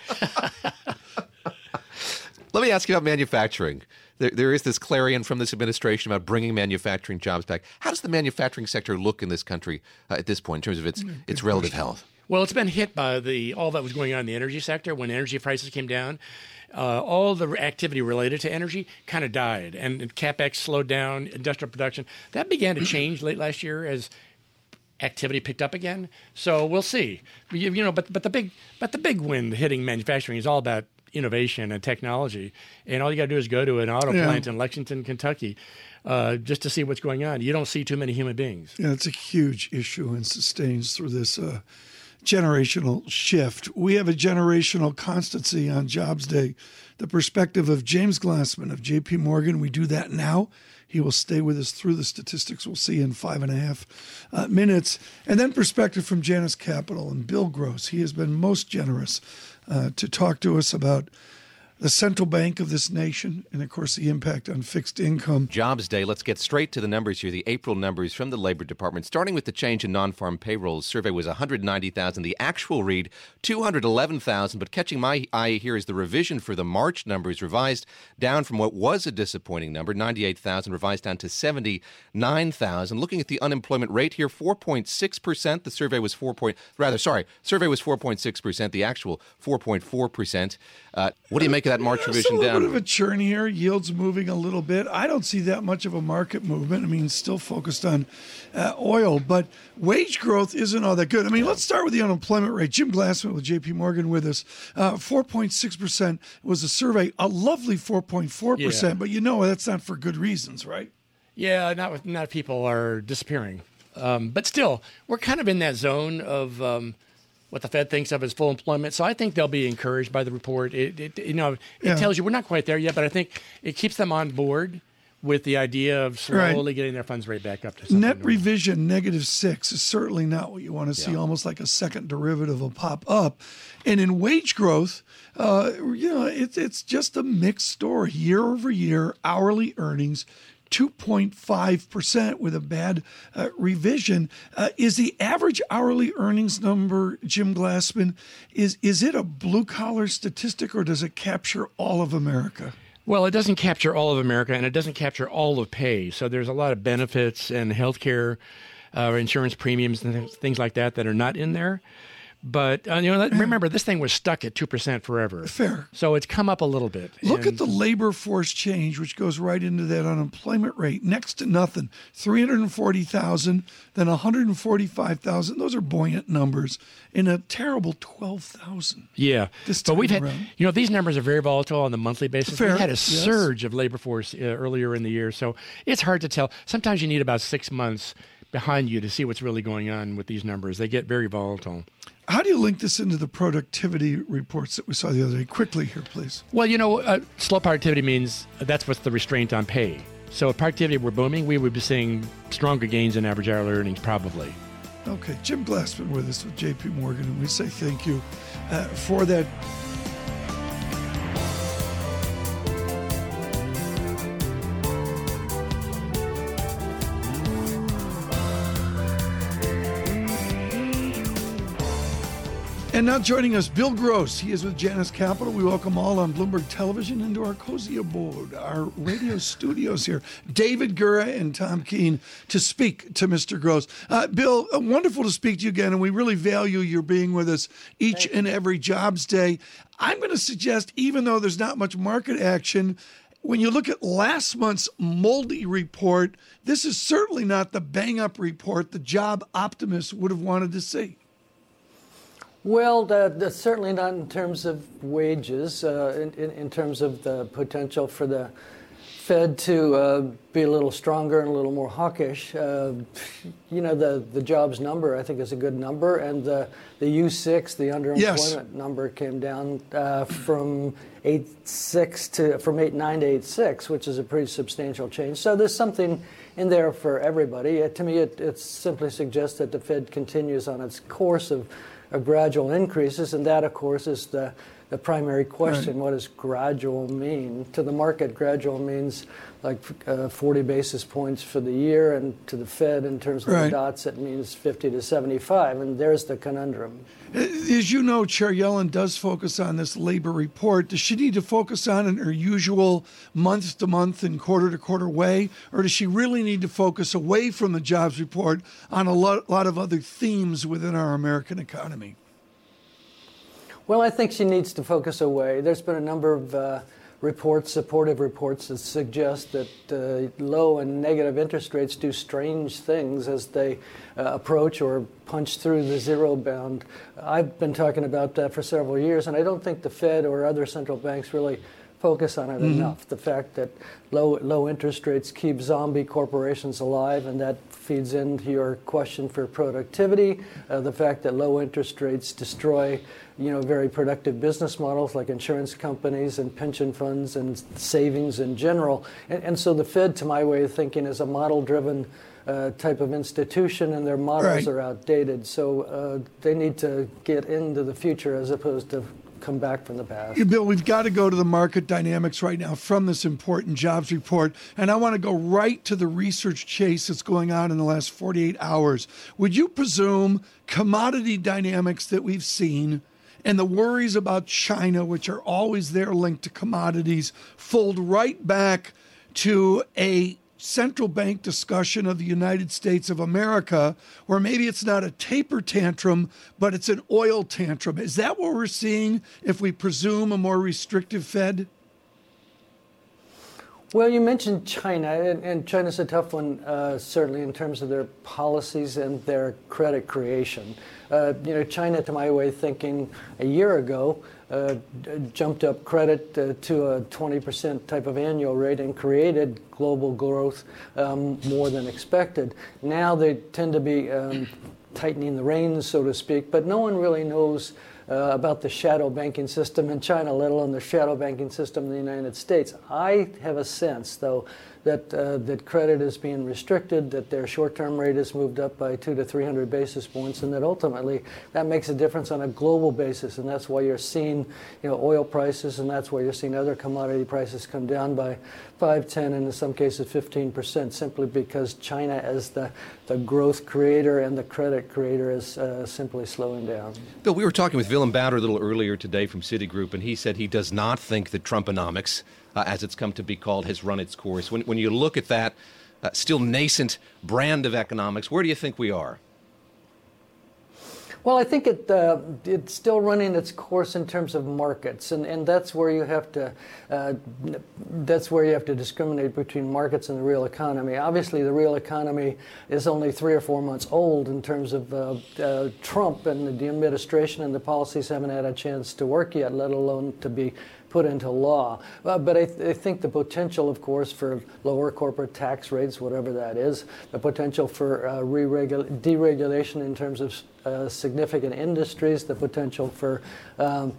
Let me ask you about manufacturing. There, there is this clarion from this administration about bringing manufacturing jobs back. How does the manufacturing sector look in this country uh, at this point in terms of its its relative health? well it's been hit by the all that was going on in the energy sector when energy prices came down uh, all the activity related to energy kind of died and capex slowed down industrial production that began to change late last year as activity picked up again. So we'll see. You, you know, but but the big but the big win hitting manufacturing is all about innovation and technology. And all you got to do is go to an auto Yeah. plant in Lexington, Kentucky, uh, just to see what's going on. You don't see too many human beings. Yeah, it's a huge issue and sustains through this uh, generational shift. We have a generational constancy on Jobs Day. The perspective of James Glassman of JP Morgan. We do that now. He will stay with us through the statistics we'll see in five and a half uh, minutes. And then perspective from Janus Capital and Bill Gross. He has been most generous uh, to talk to us about the central bank of this nation and, of course, the impact on fixed income. Jobs Day. Let's get straight to the numbers here. The April numbers from the Labor Department, starting with the change in non-farm payrolls. Survey was 190,000. The actual read 211,000. But catching my eye here is the revision for the March numbers, revised down from what was a disappointing number, 98,000, revised down to 79,000. Looking at the unemployment rate here, 4.6 percent. The survey was 4. Point, rather, sorry, survey was 4.6 percent. The actual 4.4 percent. Uh, what do you make that March There's revision a little down? bit of a churn here. Yields moving a little bit. I don't see that much of a market movement. I mean, still focused on uh, oil, but wage growth isn't all that good. I mean, let's start with the unemployment rate. Jim Glassman with J.P. Morgan with us. Uh, 4.6 percent was a survey. A lovely 4.4 Yeah. percent, but you know that's not for good reasons, right? Yeah, not with, not people are disappearing, um, but still, we're kind of in that zone of um, what the Fed thinks of as full employment. So I think they'll be encouraged by the report. It, it you know, it Yeah. tells you we're not quite there yet, but I think it keeps them on board with the idea of Right. slowly getting their funds rate back up to something Net revision negative six is certainly not what you want to see, almost like a second derivative will pop up. And in wage growth, uh, you know, it's it's just a mixed story. Year over year, hourly earnings. 2.5% with a bad uh, revision. Uh, is the average hourly earnings number, Jim Glassman, is, is it a blue collar statistic or does it capture all of America? Well, it doesn't capture all of America, and it doesn't capture all of pay. So there's a lot of benefits and healthcare, uh, insurance premiums, and th- things like that that are not in there. But uh, you know, let- remember this thing was stuck at two percent forever. Fair. So it's come up a little bit. Look And- at the labor force change, which goes right into that unemployment rate, next to nothing. 340,000, then 145,000. Those are buoyant numbers in a terrible 12,000. Yeah, this but we've time had you know these numbers are very volatile on the monthly basis. Fair, We had a yes. surge of labor force uh, earlier in the year, so it's hard to tell. Sometimes you need about six months behind you to see what's really going on with these numbers. They get very volatile. How do you link this into the productivity reports that we saw the other day? Quickly here, please. Well, you know, uh, slow productivity means that's what's the restraint on pay. So if productivity were booming, we would be seeing stronger gains in average hourly earnings, probably. Okay, Jim Glassman with us with J.P. Morgan, and we say thank you uh, for that And now joining us, Bill Gross. He is with Janus Capital. We welcome all on Bloomberg Television into our cozy abode, our radio studios here. David Gura and Tom Keene to speak to Mr. Gross. Uh, Bill, uh, wonderful to speak to you again, and we really value your being with us each and every jobs day. I'm going to suggest, even though there's not much market action, when you look at last month's moldy report, this is certainly not the bang up report the job optimists would have wanted to see. Well, that's certainly not in terms of wages, uh, in, in, in, terms of the potential for the Fed to uh, be a little stronger and a little more hawkish. Uh, you know, the, the jobs number, I think, is a good number. And the, the U6, the underemployment yes. number, came down uh, from 8.6 to, from 8.9 to 8.6, which is a pretty substantial change. So there's something in there for everybody. Uh, to me, it, it simply suggests that the Fed continues on its course of gradual increases, and that, of course, is the, the primary question. Right. What does gradual mean? To the market, gradual means like uh, 40 basis points for the year, and to the Fed, in terms of right. the dots, it means 50 to 75, and there's the conundrum. As you know, Chair Yellen does focus on this labor report. Does she need to focus on it in her usual month to month and quarter to quarter way, or does she really need to focus away from the jobs report on a lot, lot of other themes within our American economy? Well, I think she needs to focus away. There's been a number of uh, reports, supportive reports, that suggest that uh, low and negative interest rates do strange things as they uh, approach or punch through the zero bound. I've been talking about that for several years, and I don't think the Fed or other central banks really focus on it mm-hmm. enough. The fact that low low interest rates keep zombie corporations alive, and that feeds into your question for productivity. Uh, the fact that low interest rates destroy you know, very productive business models like insurance companies and pension funds and savings in general. And, and so the Fed, to my way of thinking, is a model driven uh, type of institution and their models right. are outdated. So uh, they need to get into the future as opposed to come back from the past. Bill, we've got to go to the market dynamics right now from this important jobs report. And I want to go right to the research chase that's going on in the last 48 hours. Would you presume commodity dynamics that we've seen? And the worries about China, which are always there linked to commodities, fold right back to a central bank discussion of the United States of America, where maybe it's not a taper tantrum, but it's an oil tantrum. Is that what we're seeing if we presume a more restrictive Fed? Well, you mentioned China, and, and China's a tough one, uh, certainly in terms of their policies and their credit creation. Uh, you know, China, to my way of thinking, a year ago, uh, jumped up credit uh, to a 20% type of annual rate and created global growth um, more than expected. Now they tend to be um, tightening the reins, so to speak, but no one really knows uh, about the shadow banking system in China, let alone the shadow banking system in the United States. I have a sense, though, that uh, that credit is being restricted, that their short-term rate is moved up by two to three hundred basis points, and that ultimately that makes a difference on a global basis, and that's why you're seeing, you know, oil prices, and that's why you're seeing other commodity prices come down by five, ten, and in some cases fifteen percent, simply because China, as the the growth creator and the credit creator, is uh, simply slowing down. Bill, we were talking with Willem Buiter a little earlier today from Citigroup, and he said he does not think that Trumponomics uh, as it's come to be called, has run its course. When, when you look at that uh, still nascent brand of economics, where do you think we are? Well, I think it uh, it's still running its course in terms of markets, and, and that's where you have to uh, that's where you have to discriminate between markets and the real economy. Obviously, the real economy is only three or four months old in terms of uh, uh Trump and the administration and the policies haven't had a chance to work yet, let alone to be put into law. Uh, but I, th- I, think the potential, of course, for lower corporate tax rates, whatever that is, the potential for uh, deregulation in terms of uh, significant industries, the potential for um,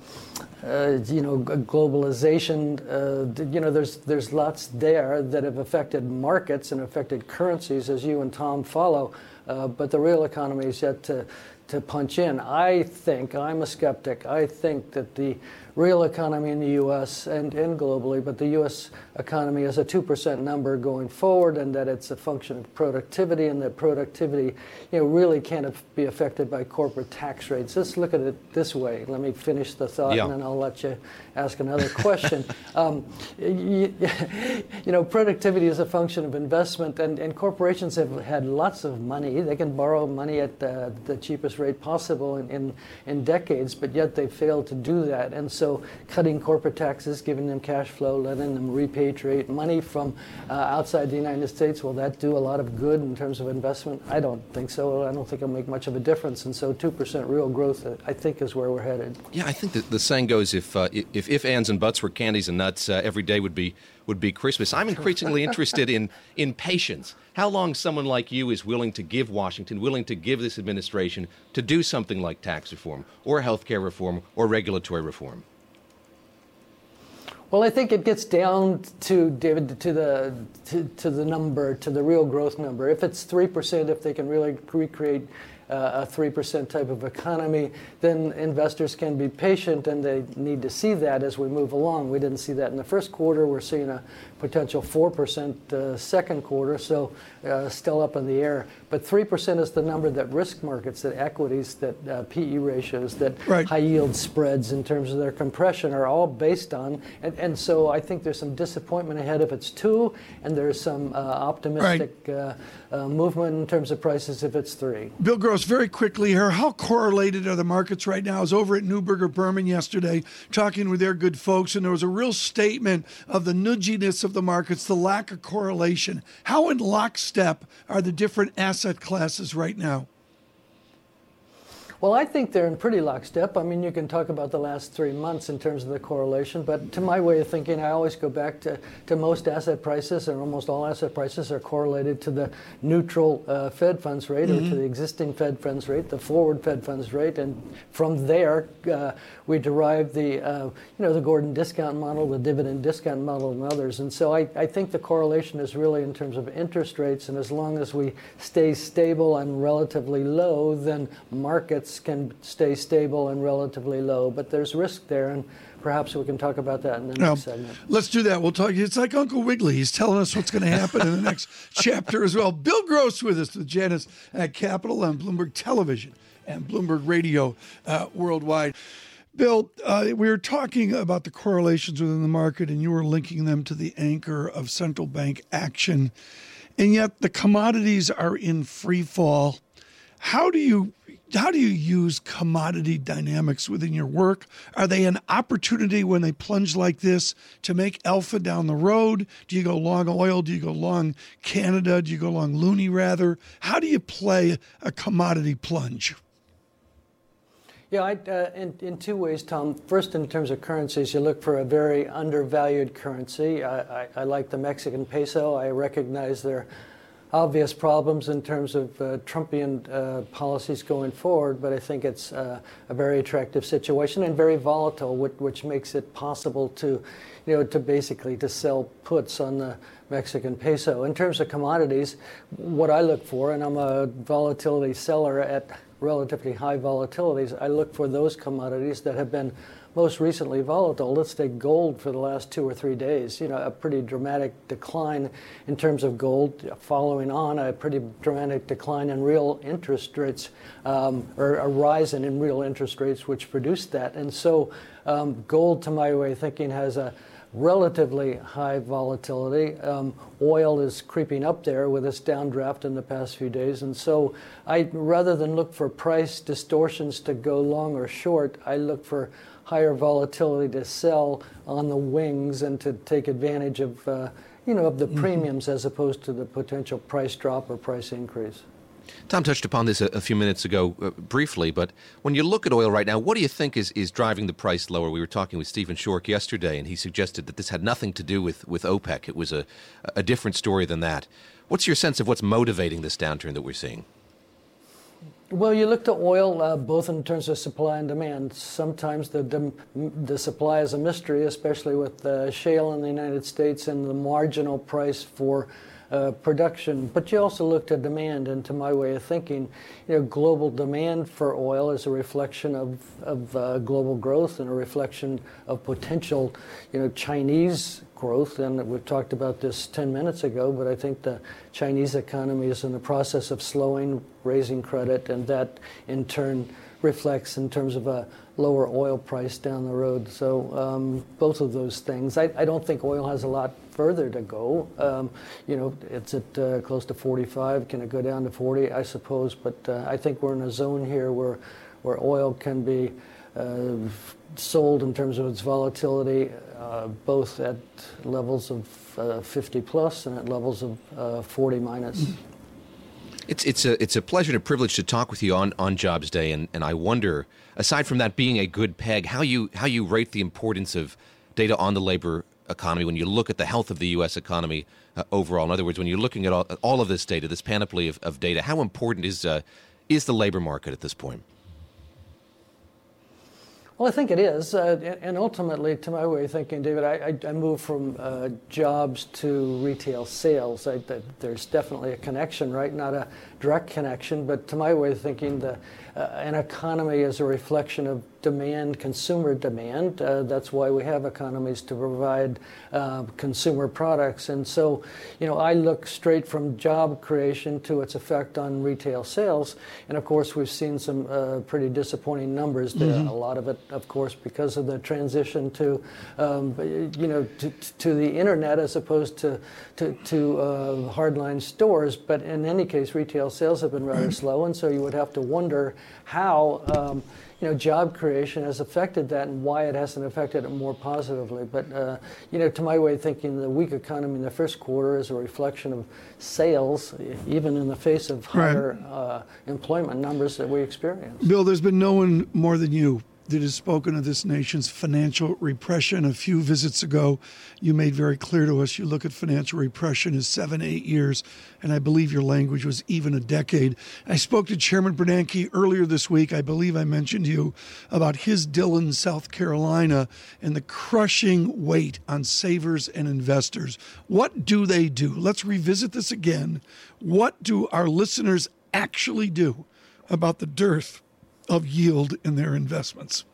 uh, you know globalization. Uh, you know, there's there's lots there that have affected markets and affected currencies, as you and Tom follow. Uh, but the real economy is yet to to punch in. I think I'm a skeptic. I think that the real economy in the U.S. and, and globally, but the U.S. economy is a 2% number going forward, and that it's a function of productivity, and that productivity you know, really can't be affected by corporate tax rates. Let's look at it this way. Let me finish the thought, yeah. and then I'll let you ask another question. um, you, you, know, productivity is a function of investment, and, and corporations have had lots of money. They can borrow money at the, the cheapest rate possible in, in, in decades, but yet they failed to do that. And so so cutting corporate taxes, giving them cash flow, letting them repatriate money from uh, outside the United States, will that do a lot of good in terms of investment? I don't think so. I don't think it'll make much of a difference. And so 2% real growth, uh, I think, is where we're headed. Yeah, I think the saying goes if, uh, if if ands and buts were candies and nuts, uh, every day would be would be Christmas. I'm increasingly interested in in patience. How long someone like you is willing to give Washington, willing to give this administration to do something like tax reform or health care reform or regulatory reform? Well, I think it gets down to David to the to, to the number to the real growth number. If it's three percent, if they can really recreate uh, a 3% type of economy, then investors can be patient and they need to see that as we move along. We didn't see that in the first quarter. We're seeing a potential 4% uh, second quarter, so uh, still up in the air. But 3% is the number that risk markets, that equities, that uh, PE ratios, that right. high yield spreads in terms of their compression are all based on. And, and so I think there's some disappointment ahead if it's two, and there's some uh, optimistic right. Uh, uh, movement in terms of prices if it's three. Bill Gross, very quickly here, how correlated are the markets right now? I was over at Neuberger Berman yesterday talking with their good folks, and there was a real statement of the nudginess of the markets, the lack of correlation. How in lockstep are the different asset classes right now? Well, I think they're in pretty lockstep. I mean, you can talk about the last three months in terms of the correlation, but to my way of thinking, I always go back to, to most asset prices, and almost all asset prices are correlated to the neutral uh, Fed funds rate mm-hmm. or to mm-hmm. the existing Fed funds rate, the forward Fed funds rate, and from there uh, we derive the uh, you know the Gordon discount model, the dividend discount model, and others. And so I, I think the correlation is really in terms of interest rates, and as long as we stay stable and relatively low, then markets can stay stable and relatively low, but there's risk there, and perhaps we can talk about that in the next segment. Let's do that. We'll talk. It's like Uncle Wiggily. He's telling us what's going to happen in the next chapter as well. Bill Gross with us, with Janus at Capital and Bloomberg Television and Bloomberg Radio uh, worldwide. Bill, uh, we were talking about the correlations within the market, and you were linking them to the anchor of central bank action. And yet the commodities are in free fall. How do you how do you use commodity dynamics within your work? Are they an opportunity when they plunge like this to make alpha down the road? Do you go long oil? Do you go long Canada? Do you go long loonie rather? How do you play a commodity plunge? Yeah, I, uh, in, in two ways, Tom. First, in terms of currencies, you look for a very undervalued currency. I, I, I like the Mexican peso. I recognize their obvious problems in terms of uh, Trumpian uh, policies going forward, but I think it's uh, a very attractive situation and very volatile, which, which, makes it possible to, you know, to basically to sell puts on the Mexican peso. In terms of commodities, what I look for, and I'm a volatility seller at relatively high volatilities, I look for those commodities that have been most recently volatile. Let's take gold for the last two or three days. You know, a pretty dramatic decline in terms of gold, following on a pretty dramatic decline in real interest rates, um, or a rise in real interest rates, which produced that. And so, um, gold, to my way of thinking, has a relatively high volatility. Um, oil is creeping up there with this downdraft in the past few days. And so I, rather than look for price distortions to go long or short, I look for higher volatility to sell on the wings and to take advantage of, uh, you know, of the mm-hmm. premiums as opposed to the potential price drop or price increase. Tom touched upon this a, a few minutes ago uh, briefly, but when you look at oil right now, what do you think is, is driving the price lower? We were talking with Stephen Schork yesterday, and he suggested that this had nothing to do with, with OPEC. It was a, a different story than that. What's your sense of what's motivating this downturn that we're seeing? Well, you look to oil uh, both in terms of supply and demand. Sometimes the the supply is a mystery, especially with uh, shale in the United States and the marginal price for uh, production, but you also looked at demand. And to my way of thinking, you know, global demand for oil is a reflection of, of uh, global growth and a reflection of potential, you know, Chinese growth. And we've talked about this 10 minutes ago, but I think the Chinese economy is in the process of slowing, raising credit, and that in turn reflects in terms of a lower oil price down the road. So um, both of those things. I, I, don't think oil has a lot further to go. Um, you know, it's at uh, close to 45. Can it go down to 40? I suppose, but uh, I think we're in a zone here where where oil can be sold in terms of its volatility, uh, both at levels of uh, 50 plus and at levels of uh, 40 minus. It's it's a it's a pleasure and a privilege to talk with you on, on Jobs Day, and, and I wonder, aside from that being a good peg, how you how you rate the importance of data on the labor economy, when you look at the health of the U.S. economy uh, overall, in other words, when you're looking at all, all of this data, this panoply of, of data, how important is uh, is the labor market at this point? Well, I think it is, uh, and ultimately, to my way of thinking, David, I, I, I moved from uh, jobs to retail sales. I, there's definitely a connection, right? Not a direct connection, but to my way of thinking, the uh, an economy is a reflection of demand, consumer demand. Uh, that's why we have economies to provide uh, consumer products. And so, you know, I look straight from job creation to its effect on retail sales. And of course, we've seen some uh, pretty disappointing numbers there. Mm-hmm. A lot of it, of course, because of the transition to, um, you know, to, to, the internet as opposed to to, to uh, hardline stores. But in any case, retail sales have been rather slow, and so you would have to wonder how. Um, you know, job creation has affected that and why it hasn't affected it more positively. But, uh, you know, to my way of thinking, the weak economy in the first quarter is a reflection of sales, even in the face of higher right. uh, employment numbers that we experience. Bill, there's been no one more than you that has spoken of this nation's financial repression. A few visits ago, you made very clear to us you look at financial repression as seven, eight years, and I believe your language was even a decade. I spoke to Chairman Bernanke earlier this week. I believe I mentioned to you about his Dillon, South Carolina, and the crushing weight on savers and investors. What do they do? Let's revisit this again. What do our listeners actually do about the dearth of yield in their investments?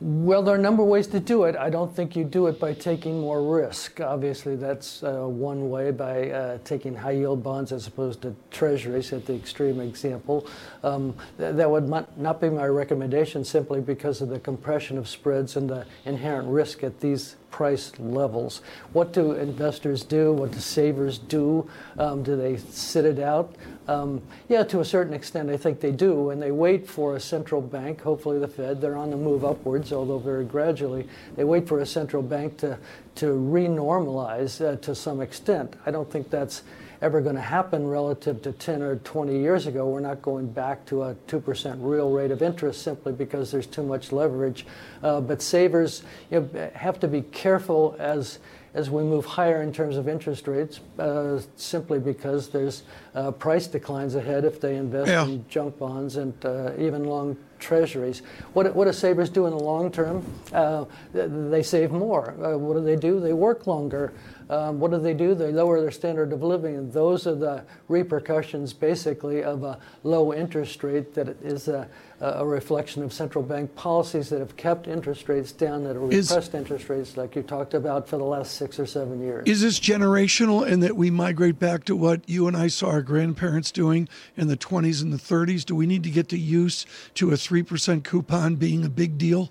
Well, there are a number of ways to do it. I don't think you do it by taking more risk. Obviously, that's uh, one way by uh, taking high yield bonds as opposed to treasuries, at the extreme example. Um, th- that would not be my recommendation simply because of the compression of spreads and the inherent risk at these price levels. What do investors do? What do savers do? Um, do they sit it out? Um, yeah, to a certain extent, I think they do, and they wait for a central bank, hopefully the Fed. They're on the move upwards, although very gradually. They wait for a central bank to to renormalize uh, to some extent. I don't think that's ever going to happen relative to 10 or 20 years ago. We're not going back to a 2% real rate of interest simply because there's too much leverage. Uh, but savers you know, have to be careful as as we move higher in terms of interest rates, uh, simply because there's uh, price declines ahead if they invest yeah. in junk bonds and uh, even long treasuries. What, what do savers do in the long term? Uh, they save more. Uh, what do they do? They work longer um, what do they do? They lower their standard of living, and those are the repercussions, basically, of a low interest rate that is a, a reflection of central bank policies that have kept interest rates down, that have repressed interest rates, like you talked about, for the last six or seven years. Is this generational in that we migrate back to what you and I saw our grandparents doing in the 20s and the 30s? Do we need to get to use to a 3% coupon being a big deal?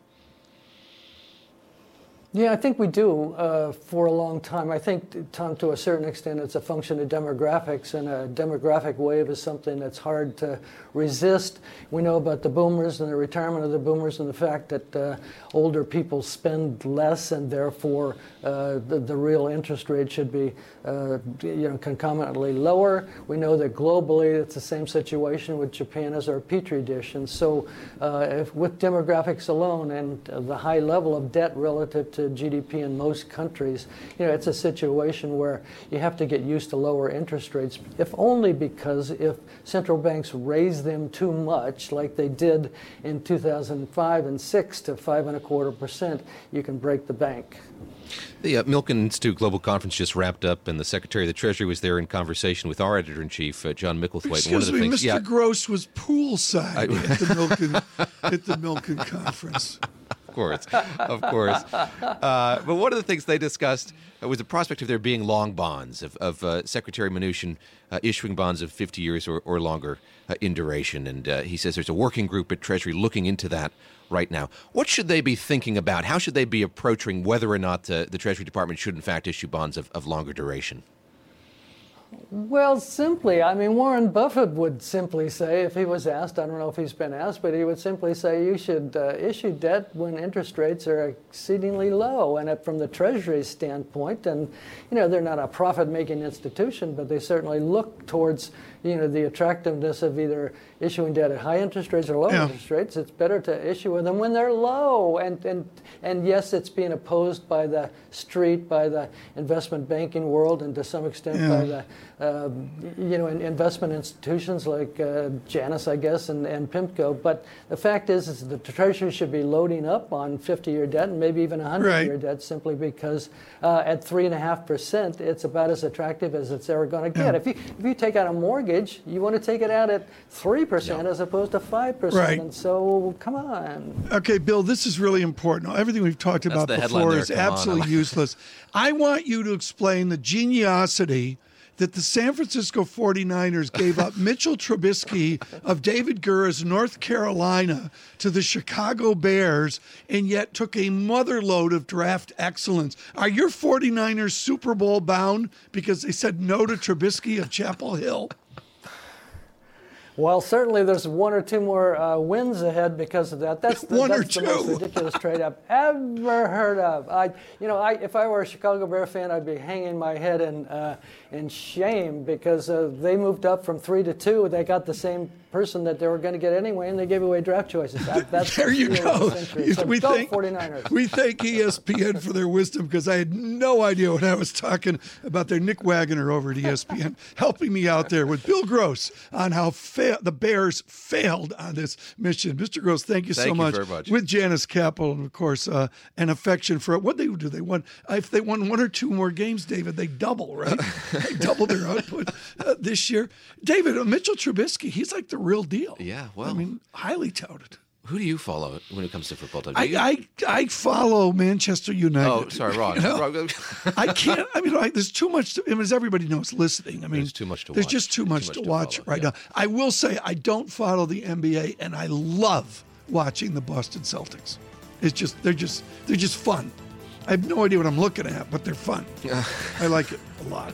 Yeah, I think we do uh, for a long time. I think, Tom, to a certain extent, it's a function of demographics, and a demographic wave is something that's hard to resist. We know about the boomers and the retirement of the boomers, and the fact that uh, older people spend less, and therefore uh, the, the, real interest rate should be, uh, you know, concomitantly lower. We know that globally, it's the same situation with Japan as our petri dish, and so uh, if, with demographics alone and the high level of debt relative to to GDP in most countries, you know, it's a situation where you have to get used to lower interest rates, if only because if central banks raise them too much, like they did in 2005 and 6 to five and a quarter percent, you can break the bank. The uh, Milken Institute Global Conference just wrapped up, and the Secretary of the Treasury was there in conversation with our editor in chief, uh, John Micklethwait. Excuse one of the me, things, Mr. Yeah, Gross was poolside I, at the Milken at the Milken conference of course, of course. Uh, but one of the things they discussed was the prospect of there being long bonds, of, of uh, Secretary Mnuchin uh, issuing bonds of 50 years or, or longer uh, in duration. And uh, he says there's a working group at Treasury looking into that right now. What should they be thinking about? How should they be approaching whether or not uh, the Treasury Department should, in fact, issue bonds of, of longer duration? Well, simply, I mean, Warren Buffett would simply say, if he was asked, I don't know if he's been asked, but he would simply say you should uh, issue debt when interest rates are exceedingly low. And from the Treasury standpoint, and you know, they're not a profit-making institution, but they certainly look towards you know the attractiveness of either issuing debt at high interest rates or low yeah. interest rates. It's better to issue them when they're low. And and and yes, it's being opposed by the street, by the investment banking world, and to some extent yeah. by the uh, you know investment institutions like uh, Janus, I guess, and, and PIMCO. But the fact is, is the Treasury should be loading up on 50-year debt and maybe even 100-year right. debt simply because uh, at three and a half percent, it's about as attractive as it's ever going to get. Yeah. If you if you take out a mortgage mortgage, you want to take it out at 3% as opposed to 5%. Right. And so, come on. Okay, Bill, this is really important. Everything we've talked about before is absolutely useless. I want you to explain the geniosity that the San Francisco 49ers gave up Mitchell Trubisky of David Gura's North Carolina to the Chicago Bears and yet took a motherload of draft excellence. Are your 49ers Super Bowl bound because they said no to Trubisky of Chapel Hill? Well, certainly there's one or two more uh, wins ahead because of that. That's the, one that's the most ridiculous trade I've ever heard of. I, you know, I, if I were a Chicago Bear fan, I'd be hanging my head in uh, in shame because uh, they moved up from three to two. They got the same person that they were going to get anyway, and they gave away draft choices. That, that's there you go. So we, go thank, 49ers. we thank ESPN for their wisdom because I had no idea what I was talking about their Nick Wagoner over at ESPN helping me out there with Bill Gross on how fa- the Bears failed on this mission. Mr. Gross, thank you thank so you much. much. With Janus Capital, and of course, uh, an affection for it. What they do, they won. If they won one or two more games, David, they double, right? they double their output uh, this year. David, uh, Mitchell Trubisky, he's like the real deal. Yeah, well, I mean, highly touted. Who do you follow when it comes to football? I, I, I follow Manchester United. Oh, sorry, wrong. You know? wrong. I can't. I mean, like, there's too much. To, I mean, as everybody knows, listening. I mean, there's too much to there's watch. just too much, too much to, to, watch follow, right yeah. now. I will say I don't follow the NBA, and I love watching the Boston Celtics. It's just they're just they're just fun. I have no idea what I'm looking at, but they're fun. Yeah. I like it a lot.